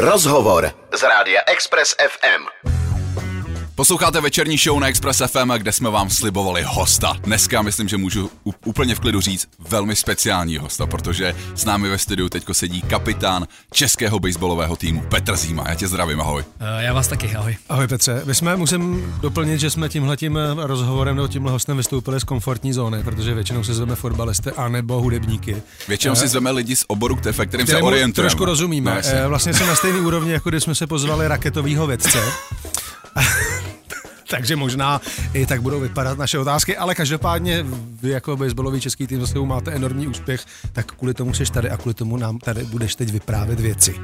Rozhovor z rádia Express FM. Posloucháte večerní show na Express FM, kde jsme vám slibovali hosta. Dneska myslím, že můžu úplně v klidu říct velmi speciální hosta, protože s námi ve studiu teďko sedí kapitán českého baseballového týmu Petr Zíma. Já tě zdravím, ahoj. Uh, já vás taky, ahoj. Ahoj Petře. My jsme, musím doplnit, že jsme tímhletím eh, rozhovorem nebo tímhle hostem vystoupili z komfortní zóny, protože většinou se zveme fotbalisty a nebo hudebníky. Většinou uh, si zveme lidi z oboru, které, kterým se orientujeme. Trošku rozumíme. No, vlastně jsme na stejné úrovni, jako když jsme se pozvali raketového vědce. takže možná i tak budou vypadat naše otázky, ale každopádně vy jako baseballový český tým zase máte enormní úspěch, tak kvůli tomu jsi tady a kvůli tomu nám tady budeš teď vyprávět věci.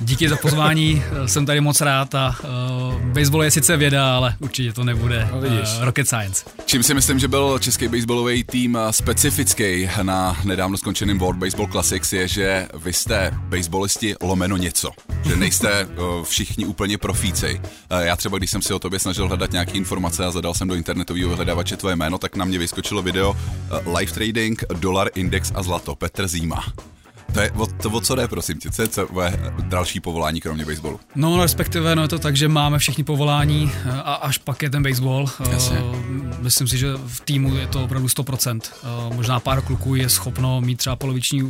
Díky za pozvání, jsem tady moc rád a uh, baseball je sice věda, ale určitě to nebude no, uh, rocket science. Čím si myslím, že byl český baseballový tým specifický na nedávno skončeném World Baseball Classics je, že vy jste baseballisti lomeno něco, že nejste uh, všichni úplně profícej. Uh, já třeba, když jsem si o tobě snažil hledat nějaký informace a zadal jsem do internetového vyhledávače tvoje jméno, tak na mě vyskočilo video uh, Live Trading, Dolar Index a Zlato, Petr Zíma. To je, o, to, o co jde, prosím tě, co je tvoje další povolání kromě baseballu? No, respektive, no je to tak, že máme všichni povolání eh, a až pak je ten baseball. Jasně. Uh, myslím si, že v týmu je to opravdu 100%. Uh, možná pár kluků je schopno mít třeba poloviční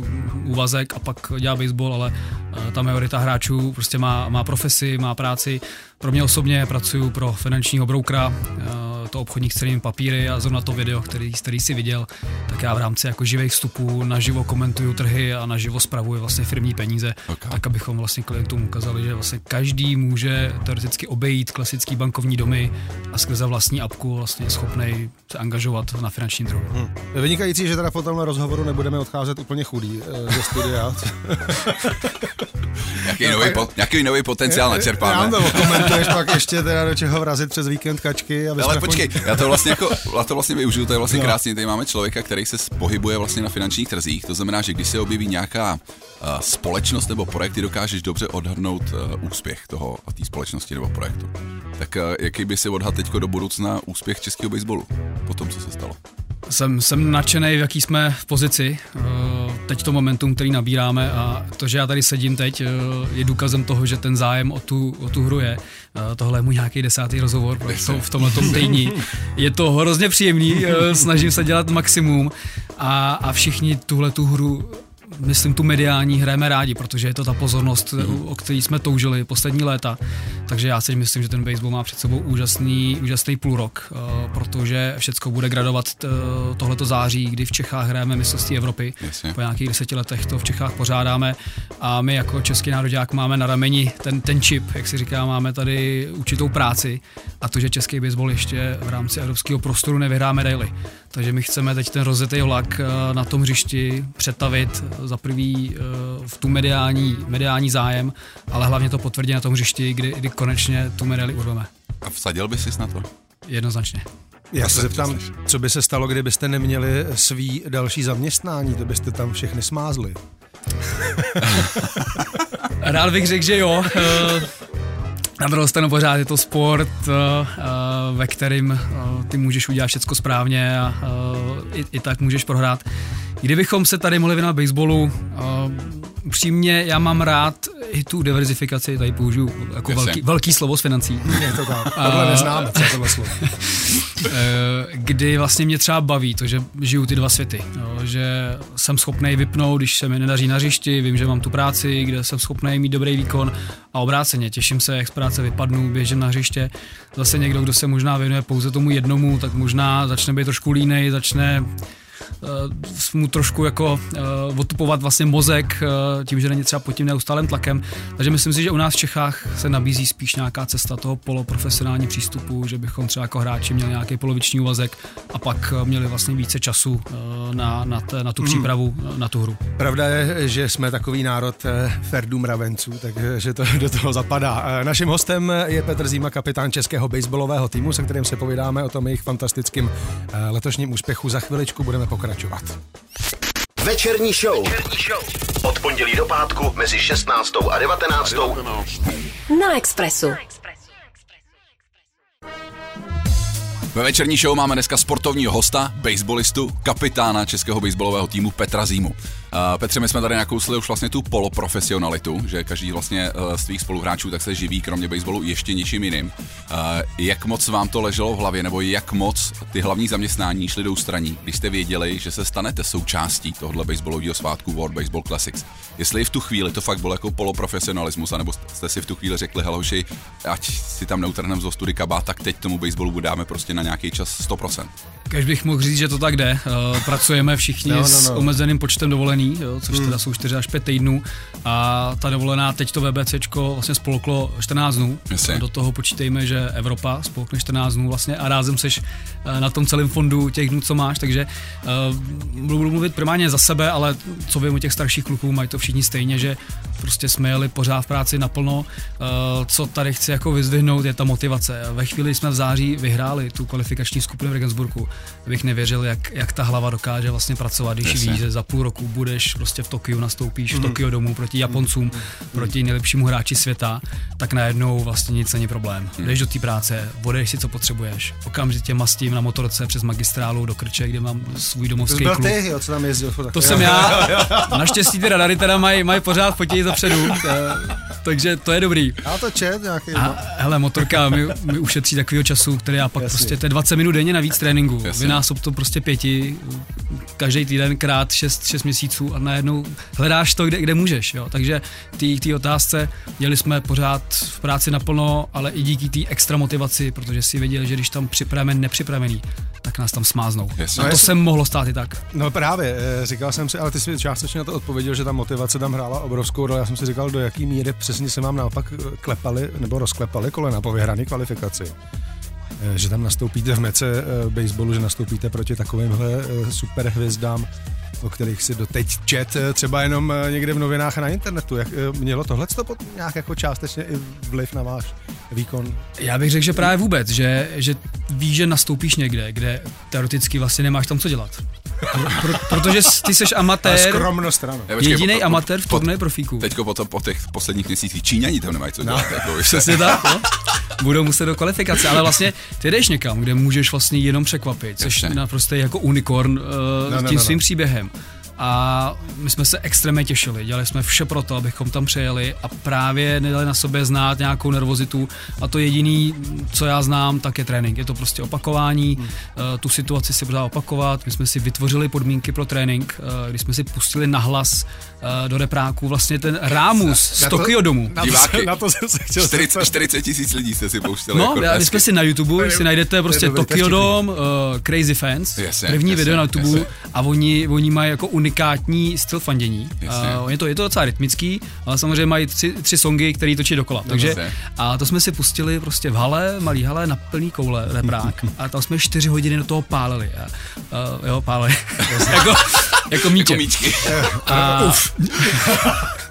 úvazek a pak dělá baseball, ale uh, ta majorita hráčů prostě má, má profesi, má práci. Pro mě osobně pracuji pro finančního broukera, uh, to obchodních cenými papíry a zrovna to video, který, který si viděl, tak já v rámci jako živých vstupů naživo komentuju trhy a naživo spravuji vlastně firmní peníze, okay. tak abychom vlastně klientům ukázali, že vlastně každý může teoreticky obejít klasický bankovní domy a skrze vlastní apku vlastně schopný se angažovat na finančním trhu. Hmm. Vynikající, že teda po tomhle rozhovoru nebudeme odcházet úplně chudý e, ze studia. nějaký, nový, po, nějaký nový potenciál načerpáme. Já to komentuješ pak ještě teda do čeho vrazit přes víkend kačky. Ale počkej, já to vlastně jako, já to vlastně využiju, to je vlastně no. krásně, tady máme člověka, který se pohybuje vlastně na finančních trzích, to znamená, že když se objeví nějaká uh, společnost nebo projekty, dokážeš dobře odhadnout uh, úspěch toho a té společnosti nebo projektu. Tak uh, jaký by si odhad teďko do budoucna úspěch českého baseballu po tom, co se stalo? Jsem, jsem nadšený, v jaký jsme v pozici. Teď to momentum, který nabíráme a to, že já tady sedím teď, je důkazem toho, že ten zájem o tu, o tu hru je. Tohle je můj nějaký desátý rozhovor v tomhle týdni. Je to hrozně příjemný, snažím se dělat maximum a, a všichni tuhle tu hru myslím, tu mediální hrajeme rádi, protože je to ta pozornost, mm. o který jsme toužili poslední léta. Takže já si myslím, že ten baseball má před sebou úžasný, úžasný půl rok, uh, protože všechno bude gradovat uh, tohleto září, kdy v Čechách hrajeme mistrovství Evropy. Jasně. Po nějakých deseti letech to v Čechách pořádáme a my jako český národák máme na rameni ten, ten čip, jak si říká, máme tady určitou práci a to, že český baseball ještě v rámci evropského prostoru nevyhrá medaily. Takže my chceme teď ten rozjetý vlak uh, na tom hřišti přetavit za prvý uh, v tu mediální, mediální zájem, ale hlavně to potvrdit na tom hřišti, kdy, kdy konečně tu medaili urveme. A vsadil bys si na to? Jednoznačně. Já se zeptám, co by se stalo, kdybyste neměli svý další zaměstnání, to byste tam všechny smázli. Rád bych řekl, že jo. Eh, na druhou stranu pořád je to sport, uh, uh, ve kterým uh, ty můžeš udělat všechno správně a i, i tak můžeš prohrát. Kdybychom se tady mohli věnovat baseballu, upřímně já mám rád i tu diverzifikaci, tady použiju jako velký, velký slovo z financí. Je to tak, tohle neznáme, co tohle slovo. Kdy vlastně mě třeba baví to, že žiju ty dva světy, jo, že jsem schopný vypnout, když se mi nedaří na hřišti, vím, že mám tu práci, kde jsem schopný mít dobrý výkon a obráceně, těším se, jak z práce vypadnu, běžím na hřiště. Zase někdo, kdo se možná věnuje pouze tomu jednomu, tak možná začne být trošku línej, začne mu trošku jako uh, otupovat vlastně mozek uh, tím, že není třeba pod tím neustálým tlakem. Takže myslím si, že u nás v Čechách se nabízí spíš nějaká cesta toho poloprofesionální přístupu, že bychom třeba jako hráči měli nějaký poloviční úvazek a pak měli vlastně více času uh, na, na, t, na tu hmm. přípravu, hmm. na tu hru. Pravda je, že jsme takový národ ferdů mravenců, takže to do toho zapadá. Naším hostem je Petr Zíma, kapitán českého baseballového týmu, se kterým se povídáme o tom jejich fantastickým letošním úspěchu. Za chviličku budeme pokračovat. Večerní show. Večerní show. Od pondělí do pátku mezi 16. a 19. Na Expressu. Ve večerní show máme dneska sportovního hosta, baseballistu, kapitána českého baseballového týmu Petra Zímu. Uh, Petře, my jsme tady nakousli už vlastně tu poloprofesionalitu, že každý vlastně uh, z tvých spoluhráčů tak se živí kromě baseballu ještě něčím jiným. Uh, jak moc vám to leželo v hlavě, nebo jak moc ty hlavní zaměstnání šly do ústraní, když jste věděli, že se stanete součástí tohohle baseballového svátku World Baseball Classics? Jestli v tu chvíli to fakt bylo jako poloprofesionalismus, anebo jste si v tu chvíli řekli, haloši, ať si tam neutrhneme z ostudy kabát, tak teď tomu baseballu dáme prostě na nějaký čas 100%. Když bych mohl říct, že to tak jde. Pracujeme všichni No, no, s no. omezeným počtem dovolený, jo, což teda jsou 4 až 5 týdnů. A ta dovolená, teď to VBCčko vlastně spolklo 14 dnů. Jasně. A do toho počítejme, že Evropa spolkne 14 dnů vlastně a rázem seš eh, na tom celém fondu těch dnů, co máš. Takže uh, budu mluvit primárně za sebe, ale co vím o těch starších kluků, mají to všichni stejně, že prostě jsme jeli pořád v práci naplno. Uh, co tady chci jako vyzdvihnout, je ta motivace. Ve chvíli, kdy jsme v září vyhráli tu kvalifikační skupinu v Regensburgu, bych nevěřil, jak, jak ta hlava dokáže vlastně pracovat, když Jasně. víš, že za půl roku budeš prostě v Tokiu, nastoupíš v Tokio domů proti Japoncům, proti nejlepšímu hráči světa, tak najednou vlastně nic není problém. Jdeš do té práce, vodeš si, co potřebuješ, okamžitě mastím na motorce přes magistrálu do Krče, kde mám svůj To domovský byl klub. ty, jo, co tam jezdil. To jsem já. Naštěstí ty radary teda mají maj pořád fotějí zapředu, eh, takže to je dobrý. Já to čet nějaký. A hele, motorka mi, mi ušetří takového času, který já pak Jasně. prostě, to je 20 minut denně navíc tréninku. Jasně. Vynásob to prostě pěti, každý týden krát 6, 6 měsíců a najednou hledáš to, kde, kde můžeš. Jo. Takže ty, ty otázce měli jsme pořád v práci naplno, ale i díky té extra motivaci, protože si věděli, že když tam připravíme nepřipravený, tak nás tam smáznou. Jasně. A to se mohlo stát i tak. No právě, eh, říkal jsem si, ale ty jsi částečně na to odpověděl, že ta motivace tam hrála obrovskou roli. Já jsem si říkal, do jaký míry přesně se vám naopak eh, klepali nebo rozklepali kolena po vyhrané kvalifikaci. Eh, Že tam nastoupíte v mece baseballu, že nastoupíte proti takovýmhle superhvězdám, o kterých si doteď čet eh, třeba jenom eh, někde v novinách a na internetu. Jak, eh, mělo tohle nějak jako částečně i vliv na váš výkon? Já bych řekl, že právě vůbec, že, že víš, že nastoupíš někde, kde teoreticky vlastně nemáš tam co dělat. Pro, pro, protože ty seš Ale amatér, skromnost počkej, jediný po- amatér v turnaji profíků. Teďko po, to, po těch posledních měsících Číňani tam nemají co dělat. Jako, víš, Přesně tak, no. Budou muset do kvalifikace, ale vlastně ty jdeš někam, kde můžeš vlastně jenom překvapit, což Jasně. naprosto jako unikorn uh, no, tím no. svým příběhem. him. A my jsme se extrémně těšili, dělali jsme vše pro to, abychom tam přejeli a právě nedali na sobě znát nějakou nervozitu a to jediný, co já znám, tak je trénink. Je to prostě opakování, hmm. tu situaci si pořád opakovat. My jsme si vytvořili podmínky pro trénink, eh, když jsme si pustili nahlas eh, do repráku vlastně ten rámus z Tokio domu. Na to, Diváky. se- na to jsem se chtěl 40, zeptat. 40 tisíc lidí jste si pouštěli. No, jako já, jsme si na YouTube, si najdete prostě dobrý, to je Tokyo vtipný. Dome, uh, Crazy Fans, Jasně, první jasně, video na YouTube jasně. a oni, oni mají jako unikátní styl fandění. Uh, je, to, je to docela rytmický, ale samozřejmě mají tři, tři songy, které točí dokola. Takže, jasně. a to jsme si pustili prostě v hale, malý hale, na plný koule, reprák a tam jsme čtyři hodiny do toho pálili. A, uh, jo, pálili. jako, jako mítě. Jako míčky. A,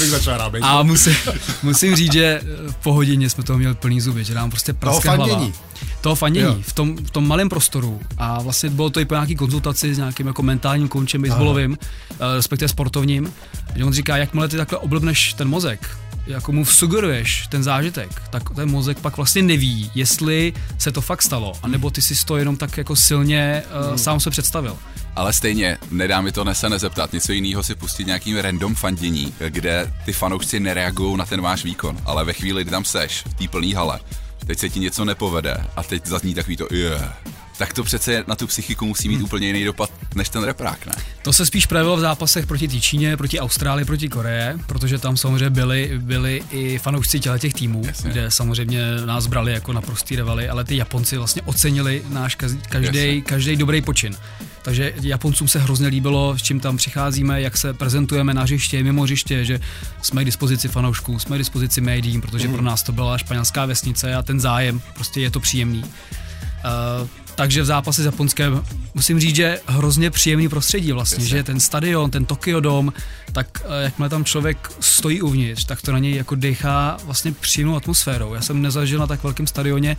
Bych začal hrát a musím, musím říct, že po hodině jsme toho měli plný zuby, že nám prostě praskla hlava. fandění. Toho fandění, Jo. v tom, v tom malém prostoru. A vlastně bylo to i po nějaký konzultaci s nějakým jako mentálním koučem baseballovým, eh, respektive sportovním, že on říká, jakmile ty takhle oblbneš ten mozek, jako mu sugeruješ ten zážitek, tak ten mozek pak vlastně neví, jestli se to fakt stalo, anebo ty si to jenom tak jako silně uh, sám se představil. Ale stejně, nedá mi to nese nezeptat, něco jiného si pustit nějakým random fandění, kde ty fanoušci nereagují na ten váš výkon, ale ve chvíli, kdy tam seš, v té plný hale, teď se ti něco nepovede a teď zazní takový to yeah, tak to přece na tu psychiku musí mít úplně jiný dopad než ten reprák, ne? To se spíš projevilo v zápasech proti té Číně, proti Austrálii, proti Koreje, protože tam samozřejmě byli, byli i fanoušci těle těch týmů, Jasně. kde samozřejmě nás brali jako naprostý rivali, ale ty Japonci vlastně ocenili náš každý, každý dobrý počin. Takže Japoncům se hrozně líbilo, s čím tam přicházíme, jak se prezentujeme na hřiště, mimo hřiště, že jsme k dispozici fanoušků, jsme k dispozici médiím, protože pro nás to byla španělská vesnice a ten zájem, prostě je to příjemný. Uh, takže v zápase s Japonskem musím říct, že hrozně příjemný prostředí vlastně, Jasně. že ten stadion, ten Tokyo Dome, tak uh, jakmile tam člověk stojí uvnitř, tak to na něj jako dechá vlastně příjemnou atmosférou. Já jsem nezažil na tak velkém stadioně,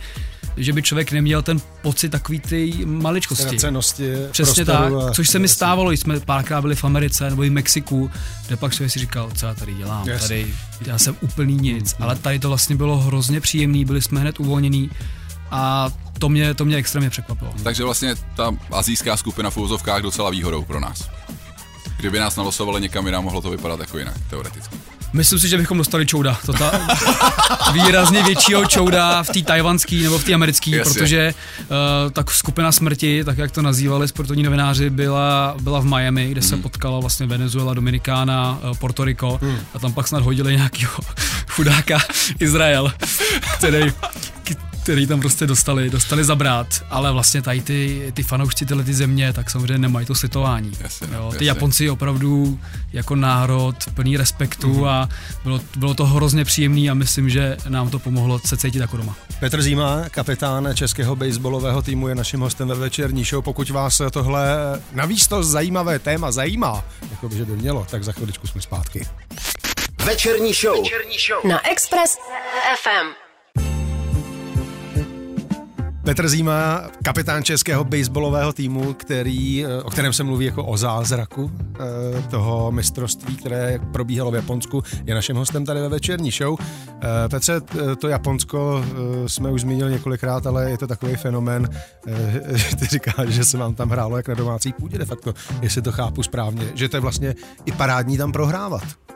že by člověk neměl ten pocit takový ty maličkosti. cenosti Přesně tak, a- což se mi stávalo, když jsme párkrát byli v Americe nebo i v Mexiku, kde pak člověk si říkal, co já tady dělám, Jasně. tady já jsem úplný nic, ale tady to vlastně bylo hrozně příjemný, byli jsme hned uvolnění a to mě, to mě extrémně překvapilo. Takže vlastně ta azijská skupina v úvozovkách docela výhodou pro nás. Kdyby nás nalosovali někam jinam, mohlo to vypadat jako jinak, teoreticky. Myslím si, že bychom dostali čouda. To ta, výrazně většího čouda v té tajvanské nebo v té americké, protože uh, tak skupina smrti, tak jak to nazývali sportovní novináři, byla, byla v Miami, kde se mm. potkala vlastně Venezuela, Dominikána, uh, Porto Rico mm. a tam pak snad hodili nějakého chudáka Izrael, který který tam prostě dostali, dostali zabrat, ale vlastně tady ty, ty fanoušci tyhle ty země, tak samozřejmě nemají to slitování. Jasně, jo, ty jasně. Japonci opravdu jako národ plný respektu mm-hmm. a bylo, bylo to hrozně příjemný a myslím, že nám to pomohlo se cítit jako doma. Petr Zíma, kapitán českého baseballového týmu, je naším hostem ve večerní show. Pokud vás tohle navíc to zajímavé téma zajímá, jako by že by mělo, tak za chviličku jsme zpátky. Večerní show. Večerní show. Na Express FM. Petr Zíma, kapitán českého baseballového týmu, který, eh, o kterém se mluví jako o zázraku eh, toho mistrovství, které probíhalo v Japonsku, je naším hostem tady ve večerní show. Eh, Petře, to Japonsko jsme už zmínili několikrát, ale je to takový fenomén, ty říkáš, že se vám tam hrálo jak na domácí půdě de facto, jestli to chápu správně, že to je vlastně i parádní tam prohrávat.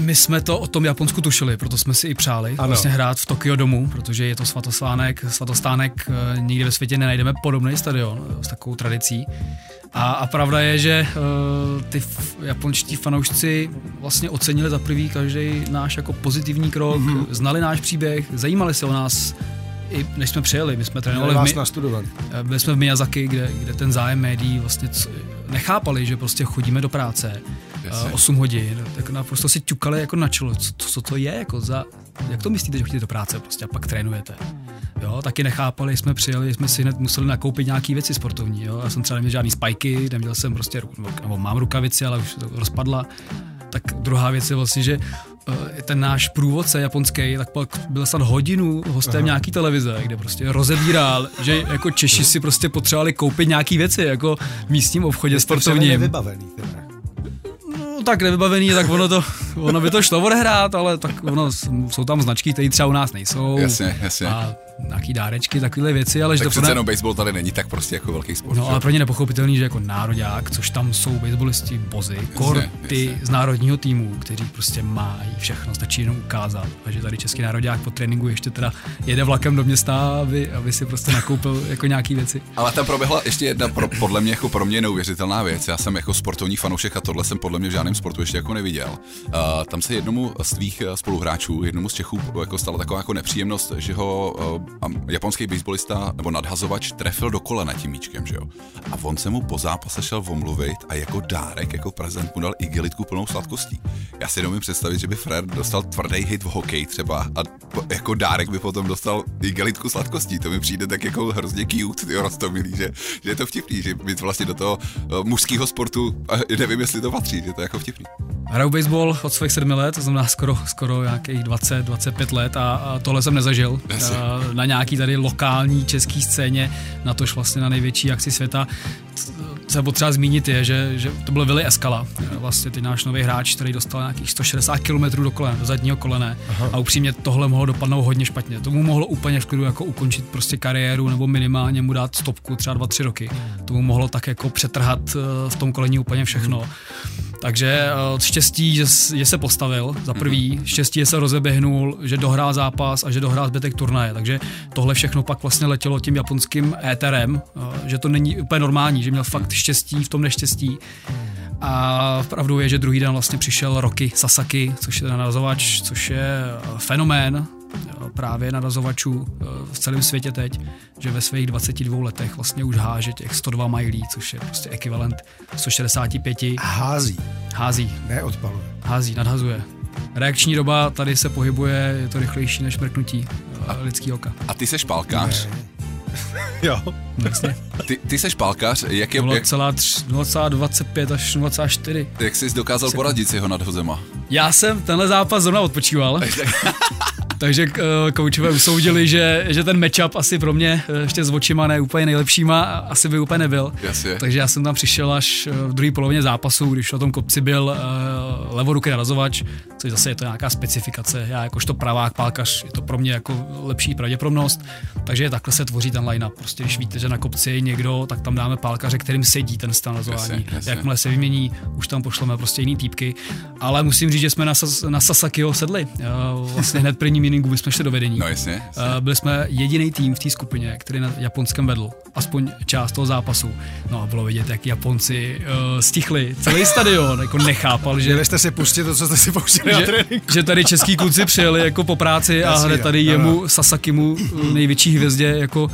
My jsme to o tom Japonsku tušili, proto jsme si i přáli ano. vlastně hrát v Tokio domu, protože je to svatostánek, svatostánek, eh, nikde ve světě nenajdeme podobný stadion eh, s takovou tradicí. A, a pravda je, že uh, ty f- japonští fanoušci vlastně ocenili za prvý každý náš jako pozitivní krok, mm-hmm. znali náš příběh, zajímali se o nás, i než jsme přijeli, my jsme trénovali vás nastudovali. Byli jsme v Miyazaki, kde, kde ten zájem médií vlastně co, nechápali, že prostě chodíme do práce Jasně. 8 hodin, tak naprosto si ťukali jako na čelo, co, co to je, jako za, jak to myslíte, že chodíte do práce prostě a pak trénujete. Jo, taky nechápali, jsme přijeli, jsme si hned museli nakoupit nějaké věci sportovní. Jo. Já jsem třeba neměl žádný spajky, neměl jsem prostě, nebo mám rukavici, ale už to rozpadla. Tak druhá věc je vlastně, že eh, ten náš průvodce japonský, tak pak byl snad hodinu hostem Aha. nějaký televize, kde prostě rozebíral, že jako Češi si prostě potřebovali koupit nějaký věci, jako v místním obchodě sportovním. Nevybavený, teda tak nevybavený, tak ono, to, ono by to šlo odehrát, ale tak ono, jsou tam značky, které třeba u nás nejsou. Jasně, jasně. A nějaký dárečky, takovéhle věci, ale tak že to přece jenom baseball tady není tak prostě jako velký sport. No, že? ale pro ně nepochopitelný, že jako národák, což tam jsou baseballisti bozy, kor ty jasně. z národního týmu, kteří prostě mají všechno, stačí jenom ukázat. A že tady český národák po tréninku ještě teda jede vlakem do města, aby, aby si prostě nakoupil jako nějaký věci. Ale tam proběhla ještě jedna pro, podle mě jako pro mě neuvěřitelná věc. Já jsem jako sportovní fanoušek a tohle jsem podle mě v žádném sportu ještě jako neviděl. Uh, tam se jednomu z tvých eh, spoluhráčů, jednomu z Čechů, jako stala taková jako nepříjemnost, že ho uh, japonský baseballista nebo nadhazovač trefil do kolena tím míčkem, že jo. A on se mu po zápase šel omluvit a jako dárek, jako prezent mu dal igelitku plnou sladkostí. Já si nemůžu představit, že by Fred dostal tvrdý hit v hokeji třeba a jako dárek by potom dostal igelitku sladkostí. To mi přijde tak jako hrozně cute, ty rostomilý, že, že je to vtipný, že být vlastně do toho uh, mužského sportu, a nevím, jestli to patří, že to je jako vtipný. Hraju baseball od svých sedmi let, to znamená skoro, skoro nějakých 20-25 let a, a tohle jsem nezažil. Na nějaký tady lokální české scéně, na tož vlastně na největší akci světa. Co potřeba zmínit je, že, že to byl Willy Eskala, vlastně ty náš nový hráč, který dostal nějakých 160 km do kolena, do zadního kolene Aha. a upřímně tohle mohlo dopadnout hodně špatně. Tomu mohlo úplně v klidu jako ukončit prostě kariéru nebo minimálně mu dát stopku třeba 2-3 roky. Tomu mohlo tak jako přetrhat eh, v tom koleni úplně všechno. Takže uh, štěstí, že, že se postavil za prvý, mhm. štěstí, že se rozeběhnul, že dohrál zápas a že dohrál zbytek turnaje. Takže tohle všechno pak vlastně letělo tím japonským éterem, uh, že to není úplně normální, že měl fakt štěstí v tom neštěstí. A pravdou je, že druhý den vlastně přišel Rocky Sasaki, což je narazovač, což je eh, fenomén, právě narazovačů eh, v celém světě teď, že ve svých 22 letech vlastně už háže těch 102 milí, což je prostě ekvivalent 165. Hází. Hází. Neodpaluje. Hází, nadhazuje. Reakční doba tady se pohybuje, je to rychlejší než mrknutí eh, lidský oka. A ty seš palkář? Ne. jo. Vlastně. Ty, ty seš palkář, jak je... 0,25 až 0,4. Jak jsi dokázal poradit s jeho nadhozema? Já jsem tenhle zápas zrovna odpočíval. takže uh, koučové usoudili, že, že ten matchup asi pro mě eh, ještě s očima ne úplně nejlepšíma, asi by úplně nebyl. Jasně. Takže já jsem tam přišel až eh, v druhé polovině zápasu, když na tom kopci byl uh, levoruký narazovač, což zase je to nějaká specifikace. Já jakožto pravák, pálkař, je to pro mě jako lepší pravděpodobnost. Takže takhle se tvoří ten line-up. Prostě když víte, že na kopci je někdo, tak tam dáme pálkaře, kterým sedí ten stan narazování. Jakmile se vymění, už tam pošleme prostě jiný týpky. Ale musím říct, že jsme na, Sas- na Sasakiho sedli. Uh, vlastně hned prvním inningu my jsme šli do vedení. No jasně, jasně. Uh, byli jsme jediný tým v té skupině, který na japonském vedl, aspoň část toho zápasu. No a bylo vidět, jak Japonci uh, stichli celý stadion, jako nechápal, že Měli jste si pustit to, co jste si pouštěli na že, tréninku. že tady český kluci přijeli jako po práci a hned tady jemu Sasakimu, eh, největší hvězdě jako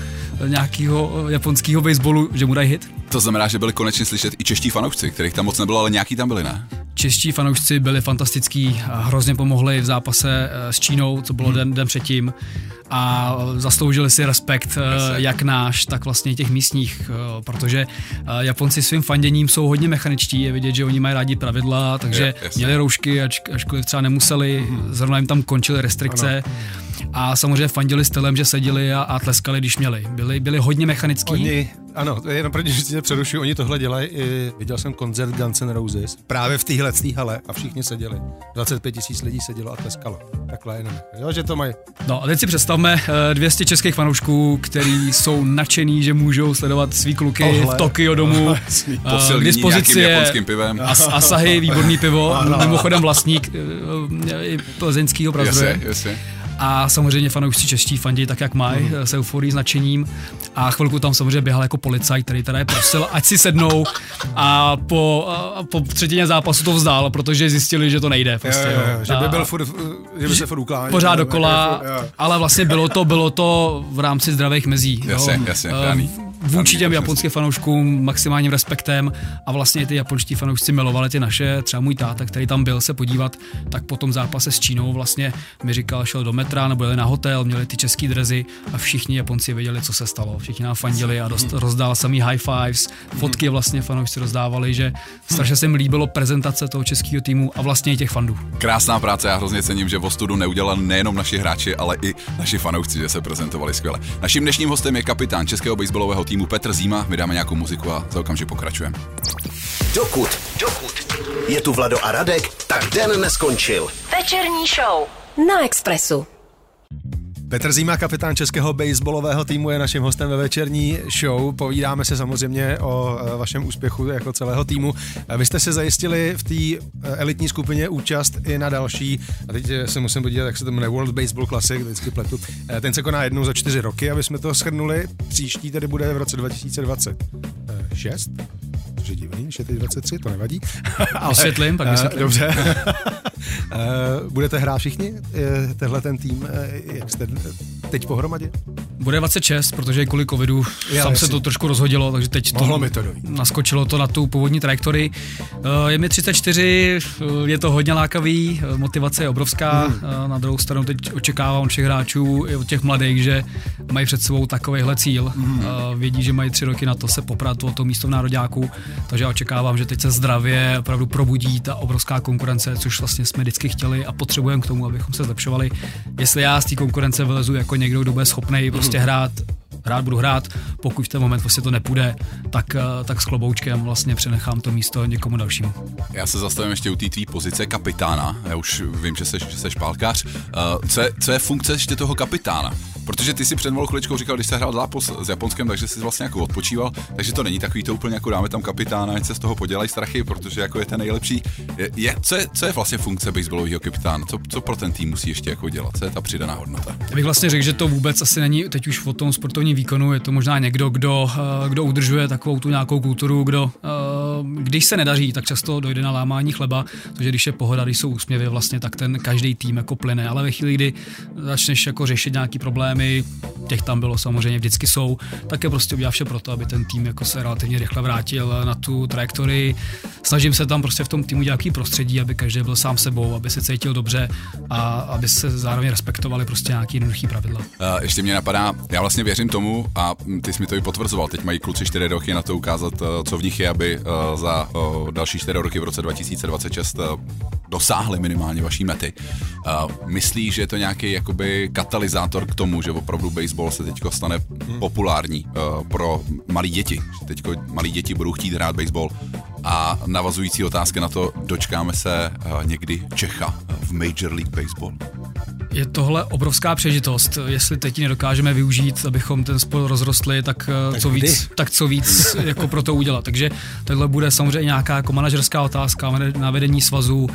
nějakého japonského baseballu, že mu dají hit. To znamená, že byli konečně slyšet i čeští fanoušci, kterých tam moc nebylo, ale nějaký tam byli, ne? Čeští fanoušci byli fantastický hrozně pomohli v zápase eh, s Čínou, co bylo den, den předtím a zasloužili si respekt eh, jak náš, tak vlastně těch místních, eh, protože eh, Japonci svým fanděním jsou hodně mechaničtí, je vidět, že oni mají rádi pravidla, takže Je, měli roušky, ač, ačkoliv třeba nemuseli, zrovna jim tam končily restrikce. A samozřejmě fandili stylem, že seděli a, a tleskali, když měli. Byli, byli hodně mechanický. Oni, ano, to je jenom první, že tě přerušuju, oni tohle dělají, i, viděl jsem koncert Guns N' Roses, právě v téhle hale a všichni seděli. 25 tisíc lidí sedělo a tleskalo. Takhle jenom. Jo, že to mají. No a teď si představme eh, 200 českých fanoušků, kteří jsou nadšený, že můžou sledovat svý kluky Tohle. v Tokio domu. Eh, K dispozici nějakým je japonským pivem. As, Asahi, výborný pivo, mimochodem vlastník eh, i plzeňskýho prazdroje. Jasně, jasně. A samozřejmě fanoušci čeští fandí tak, jak mají, mm. s euforií, značením. A chvilku tam samozřejmě běhal jako policajt, který teda je prosil, ať si sednou a po, a po třetině zápasu to vzdál, protože zjistili, že to nejde. Prostě, jo, jo, jo, že by byl furt, že by se furt ukláněl. pořád dokola, ale vlastně bylo to, bylo to v rámci zdravých mezí. Jasně, jo. jasně, Eh, daný. Vůči těm japonským fanouškům maximálním respektem a vlastně i ty japonští fanoušci milovali ty naše, třeba můj táta, který tam byl se podívat, tak po tom zápase s Čínou vlastně mi říkal, šel do metra nebo jeli na hotel, měli ty český drezy a všichni Japonci věděli, co se stalo. Všichni nám fandili a dost, rozdál samý high fives, fotky vlastně fanoušci rozdávali, že strašně se mi líbilo prezentace toho českého týmu a vlastně i těch fandů. Krásná práce, já hrozně cením, že v ostudu neudělali nejenom naši hráči, ale i naši fanoušci, že se prezentovali skvěle. Naším dnešním hostem je kapitán českého baseballového týmu Petr Zíma. My dáme nějakou muziku a za okamžik pokračujeme. Dokud, dokud je tu Vlado a Radek, tak den neskončil. Večerní show na Expressu. Petr Zíma, kapitán českého baseballového týmu, je naším hostem ve večerní show. Povídáme se samozřejmě o eh, vašem úspěchu jako celého týmu. Vy jste se zajistili v té eh, elitní skupině účast i na další, a teď eh, se musím podívat, jak se to jmenuje, World Baseball Classic, vždycky pletu. Ten se koná jednou za čtyři roky, aby jsme to shrnuli. Příští tedy bude v roce 2026. Je divný, že teď 23, to nevadí. Ale, Vysvětlím, pak eh, vysvětlím. Dobře. Eh, Budete hrát všichni, eh, tenhle ten tým, jak jste teď pohromadě? Bude 26, protože kvůli covidu Já, tam se to trošku rozhodilo, takže teď Mohlo to, mi to dojít. naskočilo to na tu původní trajektorii. Eh, Je mi 34, eh, je to hodně lákavý, eh, motivace je obrovská. Hmm. Na druhou stranu teď očekávám od všech hráčů i od těch mladých, že mají před sebou takovýhle cíl. Hmm. Vědí, že mají tři roky na to se poprat o to místo v nároďáku, takže já očekávám, že teď se zdravě opravdu probudí ta obrovská konkurence, což vlastně jsme vždycky chtěli a potřebujeme k tomu, abychom se zlepšovali. Jestli já z té konkurence vylezu jako někdo, kdo bude schopný prostě hrát hrát budu hrát, pokud v ten moment prostě to nepůjde, tak, eh, tak s kloboučkem vlastně přenechám to místo někomu dalšímu. Já se zastavím ještě u té tvý pozice kapitána. Já už vím, že jsi, že jsi špálkař. Uh, co, je, co je funkce ještě toho kapitána? Protože ty si před malou chviličkou říkal, když jsi hrál zápas s Japonskem, takže jsi vlastně jako odpočíval, takže to není takový to úplně jako dáme tam kapitána, ať se z toho podělají strachy, protože jako je ten nejlepší. Je, je, co, je, co je vlastně funkce baseballového kapitána? Co, co pro ten tým musí ještě jako dělat? Co je ta přidaná hodnota? Já bych vlastně řekl, že to vůbec asi není teď už o tom sportovním výkonu, je to možná někdo, kdo, eh, kdo udržuje takovou tu nějakou kulturu, kdo, eh, když se nedaří, tak často dojde na lámání chleba, protože když je pohoda, když jsou úsměvy vlastně, tak ten každý tým jako plyne, ale ve chvíli, kdy začneš jako řešit nějaký problémy, těch tam bylo samozřejmě, vždycky jsou, tak je prostě udělat vše pro to, aby ten tým jako se relativně rychle vrátil na tu trajektorii. Snažím se tam prostě v tom týmu nějaký prostředí, aby každý byl sám sebou, aby se cítil dobře a aby se zároveň respektovali prostě nějaký jednoduchý pravidla. Uh, ještě mě napadá, já vlastně věřím tomu, a ty jsi mi to i potvrzoval, teď mají kluci čtyři roky na to ukázat, uh, co v nich je, aby uh, za další čtyři roky v roce 2026 o, dosáhli minimálně vaší mety. Myslíš, že je to nějaký jakoby katalyzátor k tomu, že opravdu baseball se teď stane hmm. populární pro malí děti, teď malí děti budou chtít hrát baseball a navazující otázka na to, dočkáme se někdy Čecha v Major League Baseball? Je tohle obrovská přežitost. Jestli teď ji nedokážeme využít, abychom ten sport rozrostli, tak, eh, tak co kdy? víc, tak co víc jako pro to udělat. Takže tohle bude samozřejmě nějaká jako manažerská otázka na vedení svazu uh,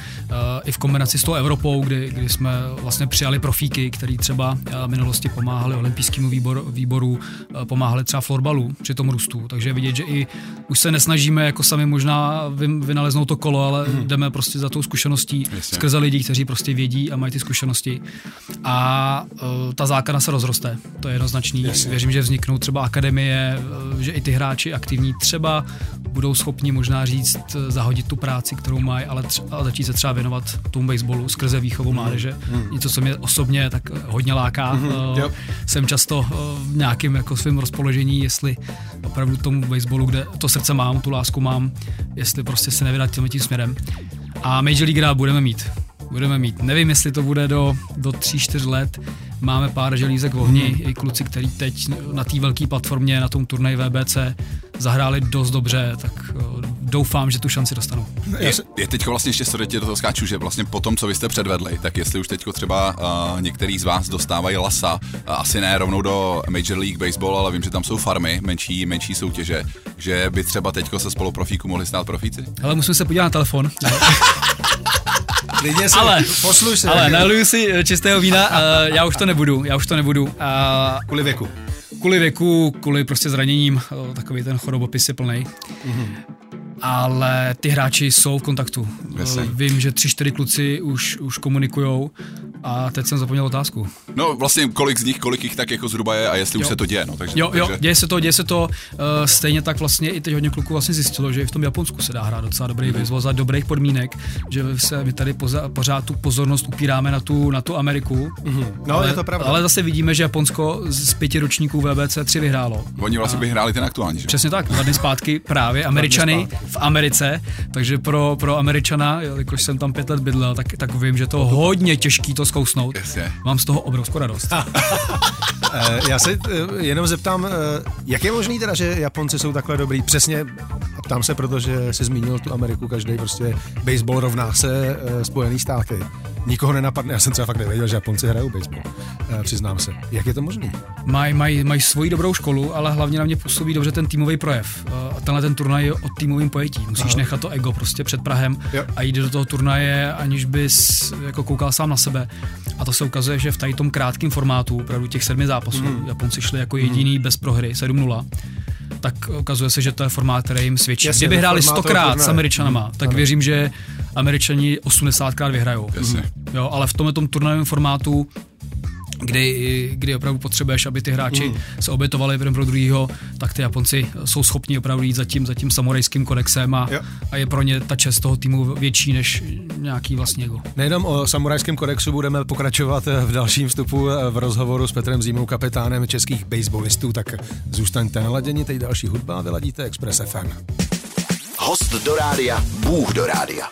i v kombinaci s tou Evropou, kdy, kdy jsme vlastně přijali profíky, který třeba v minulosti pomáhali olympijskému výbor, výboru, uh, pomáhali třeba florbalu při tom růstu. Takže vidět, že i už se nesnažíme jako sami možná vynaleznout to kolo, ale hmm. jdeme prostě za tou zkušeností Jasně. skrze lidi, kteří prostě vědí a mají ty zkušenosti a uh, ta základna se rozroste. To je jednoznačný. Jasně. Věřím, že vzniknou třeba akademie, uh, že i ty hráči aktivní třeba budou schopni možná říct, e, zahodit tu práci, kterou mají, ale třeba, začít se třeba věnovat tomu baseballu skrze výchovu mládeže. Mm. Něco, co mě osobně tak hodně láká. Mm. Uh, jsem často uh, v nějakém jako svém rozpoložení, jestli opravdu tomu baseballu, kde to srdce mám, tu lásku mám, jestli prostě se nevydat tím, tím směrem. A Major League budeme mít budeme mít. Nevím, jestli to bude do, do 3-4 let. Máme pár želízek v ohni, hmm. i kluci, který teď na té velké platformě, na tom turnaji VBC zahráli dost dobře, tak doufám, že tu šanci dostanou. Je, je teď vlastně ještě, tě do toho skáču, že vlastně po tom, co vy jste předvedli, tak jestli už teď třeba uh, některý z vás dostávají lasa, uh, asi ne rovnou do Major League Baseball, ale vím, že tam jsou farmy, menší, menší soutěže, že by třeba teďko se spoluprofíku mohli stát profíci? Ale musím se podívat na telefon. Klidně si, ale, posluš se. Ale naliju si eh, čistého vína, uh, já už to nebudu, já už to nebudu. Uh, kvůli věku. Kvůli věku, kvůli prostě zraněním, uh, takový ten chorobopis je plný. Mm-hmm. Ale ty hráči jsou v kontaktu. Vím, že tři, čtyři kluci už, už komunikujou a teď jsem zapomněl otázku. No vlastně kolik z nich, kolik jich tak jako zhruba je a jestli jo. už se to děje. No, takže, jo, jo, děje se to, děje se to. Uh, stejně tak vlastně i teď hodně kluků vlastně zjistilo, že i v tom Japonsku se dá hrát docela dobrý mm. baseball za dobrých podmínek, že se my tady poza, pořád tu pozornost upíráme na tu, na tu Ameriku. Mm. No, ale, je to pravda. Ale zase vidíme, že Japonsko z pěti ročníků VBC 3 vyhrálo. Oni vlastně a... vyhráli ten aktuální, že? Přesně tak, dva dny zpátky právě Američany v Americe, takže pro, pro Američana, jakož jsem tam pět let bydlel, tak, tak vím, že to hodně těžký to zkousnout. Jasně. Mám z toho obrovskou radost. Eh, já se eh, jenom zeptám, eh, jak je možný teda, že Japonci jsou takhle dobrý? Přesně, a ptám se, protože jsi zmínil tu Ameriku, každý prostě baseball rovná se Spojený státy. Nikoho nenapadne, já jsem třeba fakt nevěděl, že Japonci hrajou baseball, přiznám se. Jak je to možné? Mají maj, maj svoji dobrou školu, ale hlavně na mě působí dobře ten týmový projev. A tenhle ten turnaj je o týmovém pojetí. Musíš Aha. nechat to ego prostě před Prahem jo. a jít do toho turnaje, aniž bys jako koukal sám na sebe. A to se ukazuje, že v tady tom krátkém formátu, opravdu těch sedmi zápasů, mm. Japonci šli jako jediný mm. bez prohry, 7-0, tak ukazuje se, že to je formát, který jim svědčí. Jasně, Kdyby hráli stokrát s Američanama, mm. tak ano. věřím, že Američani 80krát vyhrajou. Jasně. Jo, ale v tomhle tom turnajovém formátu kdy, kdy opravdu potřebuješ, aby ty hráči mm. se obětovali jeden pro druhýho, tak ty Japonci jsou schopni opravdu jít za tím, za tím samurajským kodexem a, a je pro ně ta čest toho týmu větší než nějaký vlastně ego. Nejenom o samurajském kodexu budeme pokračovat v dalším vstupu v rozhovoru s Petrem Zímou, kapitánem českých baseballistů, tak zůstaňte naladěni, teď další hudba vyladíte Express FM. Host do rádia, Bůh do rádia.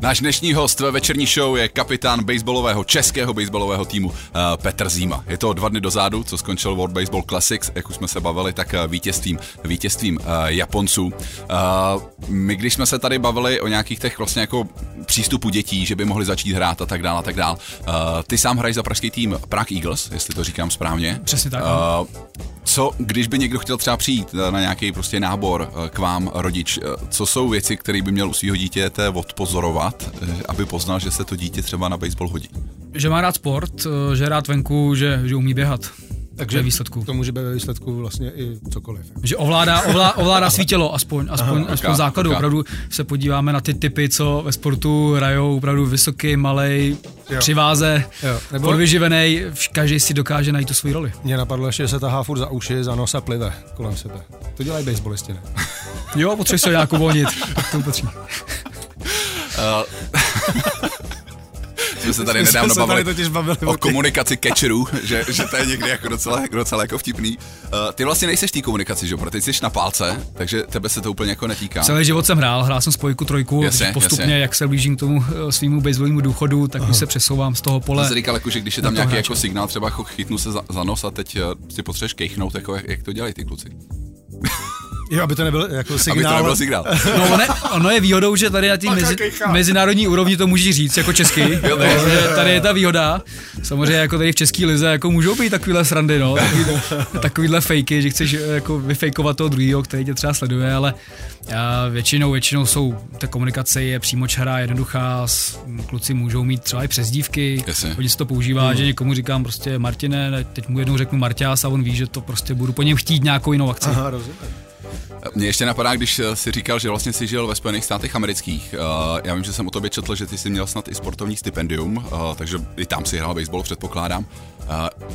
Náš dnešní host ve večerní show je kapitán baseballového, českého baseballového týmu uh, Petr Zíma. Je to dva dny dozadu, co skončil World Baseball Classics, jak už jsme se bavili, tak uh, vítězstvím, vítězstvím uh, Japonců. My, když jsme se tady bavili o nějakých těch vlastně jako přístupu dětí, že by mohli začít hrát a tak dále a tak dále. Ty sám hraješ za pražský tým Prague Eagles, jestli to říkám správně. Přesně tak. Co, když by někdo chtěl třeba přijít na nějaký prostě nábor k vám, rodič, co jsou věci, které by měl u svého dítěte odpozorovat, aby poznal, že se to dítě třeba na baseball hodí? Že má rád sport, že rád venku, že, že umí běhat. Takže výsledku. To může být ve výsledku vlastně i cokoliv. Že ovládá, ovládá, ovládá svítilo, aspoň, aspoň, Aha, aspoň základu. Okay. Opravdu se podíváme na ty typy, co ve sportu hrajou, opravdu vysoký, malej, jo. při váze, jo. Nebo... podvyživený, každý si dokáže najít tu svou roli. Mě napadlo, že se tahá furt za uši, za nos a plive kolem sebe. To dělají baseballisti, ne? jo, potřebuješ se nějak uvolnit. to patří. Uh, jsme se tady nedávno se tady bavili totiž bavili o komunikaci catcherů, že, že to je někdy jako docela, docela jako vtipný. Uh, ty vlastně nejseš v té komunikaci, že jo, protože ty jsi na pálce, takže tebe se to úplně jako netýká. Celý život jsem hrál, hrál jsem spojku, trojku, Jasně, postupně, jasně. jak se blížím k tomu eh, svýmu baseballovému důchodu, tak už se přesouvám z toho pole. jsi říkal, jako, že když je tam nějaký hráče. jako signál, třeba jako chytnu se za, za nos a teď uh, si potřebuješ kejchnout, jako jak, jak to dělají ty kluci. Jo, aby to nebyl jako Aby to signál. nebyl signál. No, ono, je- ono je výhodou, že tady na té mezi, mezinárodní úrovni to můžeš říct jako česky. Jo, Takže tady je ta výhoda. Samozřejmě jako tady v české lize jako můžou být takovýhle srandy, no. Takovýhle, takovýhle fejky, že chceš eh, jako vyfejkovat toho druhého, který tě třeba sleduje, ale a většinou, většinou jsou, ta komunikace je přímočará, jednoduchá, s- kluci můžou mít třeba i přezdívky, Jasně. hodně se to používá, že někomu říkám prostě Martine, ne, teď mu jednou řeknu Marťás a on ví, že to prostě budu po něm chtít nějakou jinou akci. Aha, rozumím. Mně ještě napadá, když eh, si říkal, že vlastně jsi žil ve Spojených státech amerických. Uh, já vím, že jsem o tobě četl, že ty jsi měl snad i sportovní stipendium, uh, takže i tam si hrál baseball, předpokládám.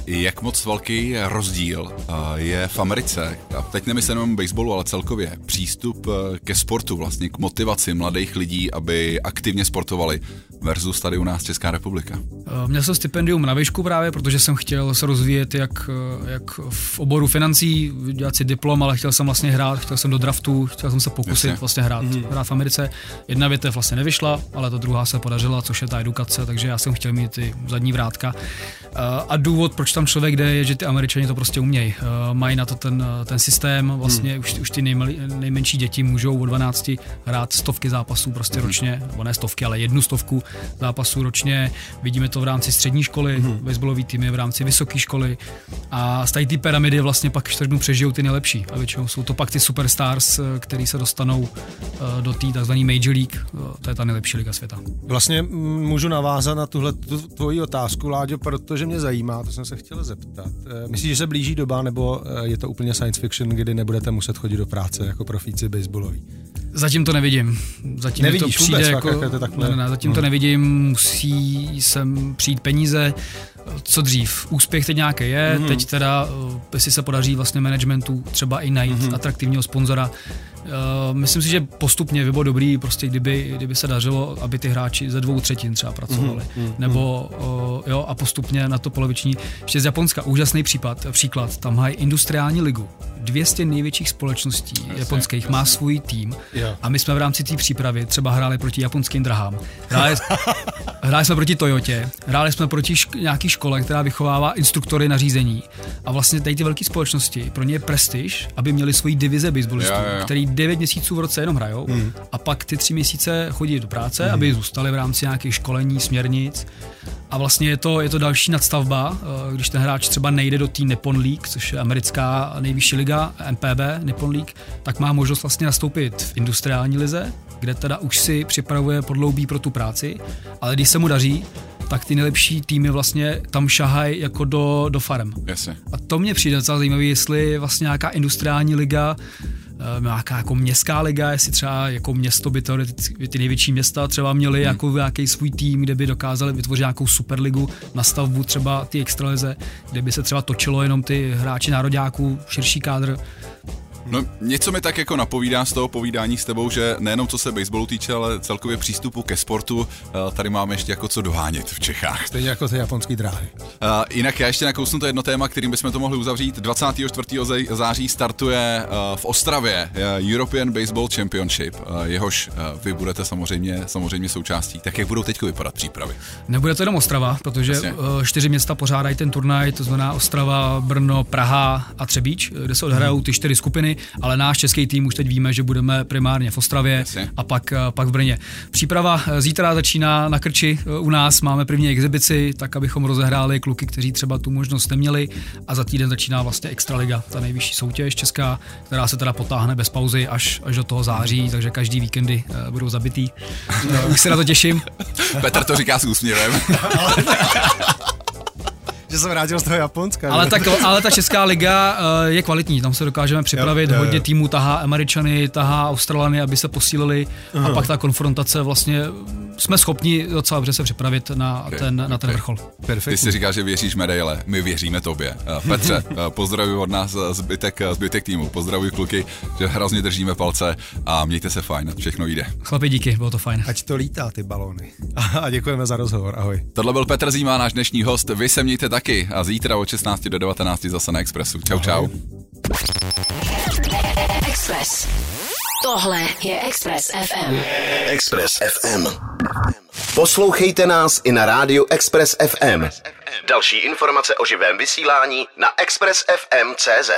Jak moc velký rozdíl je v Americe, a teď nemyslím jenom baseballu, ale celkově, přístup ke sportu, vlastně k motivaci mladých lidí, aby aktivně sportovali versus tady u nás Česká republika. Eh, Měl jsem stipendium na výšku právě, protože jsem chtěl se rozvíjet jak, eh, jak v oboru financí, dělat si diplom, ale chtěl jsem vlastně hrát, chtěl jsem do draftu, chtěl jsem se pokusit Jasně. vlastně hrát, Mhm. hrát v Americe. Jedna větev vlastně nevyšla, ale ta druhá se podařila, což je ta edukace, takže já jsem chtěl mít ty zadní vrátka. Eh, A důvod, proč tam člověk jde, je, že ty Američani to prostě umějí. Eh, Mají na to ten, ten systém, Mhm. vlastně už, už ty nejmali, nejmenší děti můžou od 12 hrát stovky zápasů prostě ročně, nebo ne stovky, ale jednu stovku zápasů ročně. Vidíme to v rámci střední školy, mm-hmm. baseballový týmy v rámci vysoké školy a z té pyramidy vlastně pak čtvrtnu přežijou ty nejlepší a většinou jsou to pak ty superstars, eh, který se dostanou eh, do té tzv. Major League, eh, to je ta nejlepší liga světa. Vlastně mm, můžu navázat na tuhle tu, tvoji otázku, Láďo, protože mě zajímá, to jsem se chtěl zeptat. Myslíš, že se blíží doba, nebo je to úplně science fiction, kdy nebudete muset chodit do práce jako profíci baseballoví? Zatím to nevidím. Zatím mi to Nevidíš přijde vůbec, jako, fakt, jak to takhle? ne, ne, zatím Hmm. to nevidím, musí sem přijít peníze, co dřív. Úspěch teď nějaký je, Hmm. teď teda, eh, jestli se podaří vlastně managementu třeba i najít Hmm. atraktivního sponzora. Eh, Myslím si, že postupně by bylo dobrý, prostě kdyby, kdyby se dařilo, aby ty hráči ze dvou třetin třeba pracovali. Hmm. Nebo eh, jo, a postupně na to poloviční. Ještě z Japonska, úžasný případ, příklad, tam mají industriální ligu. 200 největších společností japonských má svůj tým Jo. a my jsme v rámci té přípravy třeba hráli proti japonským drahám. Hráli, hráli jsme proti Toyotě, hráli jsme proti šk- nějaký škole, která vychovává instruktory na řízení. A vlastně tady ty velké společnosti, pro ně je prestiž, aby měli svoji divize baseballistů, jo, jo. který 9 měsíců v roce jenom hrajou Hmm. a pak ty 3 měsíce chodí do práce, aby zůstali v rámci nějakých školení, směrnic. A vlastně je to, je to další nadstavba, eh, když ten hráč třeba nejde do té Nippon League, což je americká nejvyšší liga, MPB, Nippon League, tak má možnost vlastně nastoupit v industriální lize, kde teda už si připravuje podloubí pro tu práci, ale když se mu daří, tak ty nejlepší týmy vlastně tam šahají jako do, do farem. Jasně. A to mě přijde docela zajímavé, jestli je vlastně nějaká industriální liga, nějaká jako městská liga, jestli třeba jako město by teoreticky, ty největší města třeba měly hmm. jako nějaký svůj tým, kde by dokázali vytvořit nějakou superligu na stavbu třeba ty extralize, kde by se třeba točilo jenom ty hráči nároďáků, širší kádr. No, něco mi tak jako napovídá z toho povídání s tebou, že nejenom co se baseballu týče, ale celkově přístupu ke sportu, eh, tady máme ještě jako co dohánět v Čechách. Stejně jako ty japonský dráhy. Uh, jinak já ještě nakousnu to jedno téma, kterým bychom to mohli uzavřít. 24. zaj- září startuje uh, v Ostravě European Baseball Championship, uh, jehož vy budete samozřejmě, samozřejmě součástí. Tak jak budou teď vypadat přípravy? Nebude to jenom Ostrava, protože Jasně. eh, čtyři města pořádají ten turnaj, to znamená Ostrava, Brno, Praha a Třebíč, eh, kde se odhrajou ty čtyři skupiny, ale náš český tým už teď víme, že budeme primárně v Ostravě Jasně. a pak, eh, pak v Brně. Příprava eh, zítra začíná na Krči eh, u nás, máme první exibici, tak abychom rozehráli kluky, kteří třeba tu možnost neměli a za týden začíná vlastně Extraliga, ta nejvyšší soutěž česká, která se teda potáhne bez pauzy až, až do toho září, takže každý víkendy budou zabitý. Už se na to těším. Petr to říká s úsměvem. Že se vrátil z toho Japonska. Ale že? ta, ale ta česká liga eh, je kvalitní, tam se dokážeme připravit, Jo, jo, jo. hodně týmů tahá Američany, tahá Australany, aby se posílili a pak ta konfrontace vlastně jsme schopni docela dobře se připravit na Okay, ten, na ten okay. vrchol. Ty Perfektní. si říkáš, že věříš medaile, my věříme tobě. Eh, Petře, eh, pozdravuji od nás eh, zbytek, zbytek týmu, pozdravuji kluky, že hrozně držíme palce a mějte se fajn, všechno jde. Chlapi, díky, bylo to fajn. Ať to lítá, ty balóny. A děkujeme za rozhovor, ahoj. Tohle byl Petr Zíma, náš dnešní host, vy se mějte taky a zítra od 16 do 19 zase na Expressu. Čau, čau. Express. Tohle je Express FM. Express FM. Poslouchejte nás i na rádiu Express FM. Další informace o živém vysílání na expressfm.cz.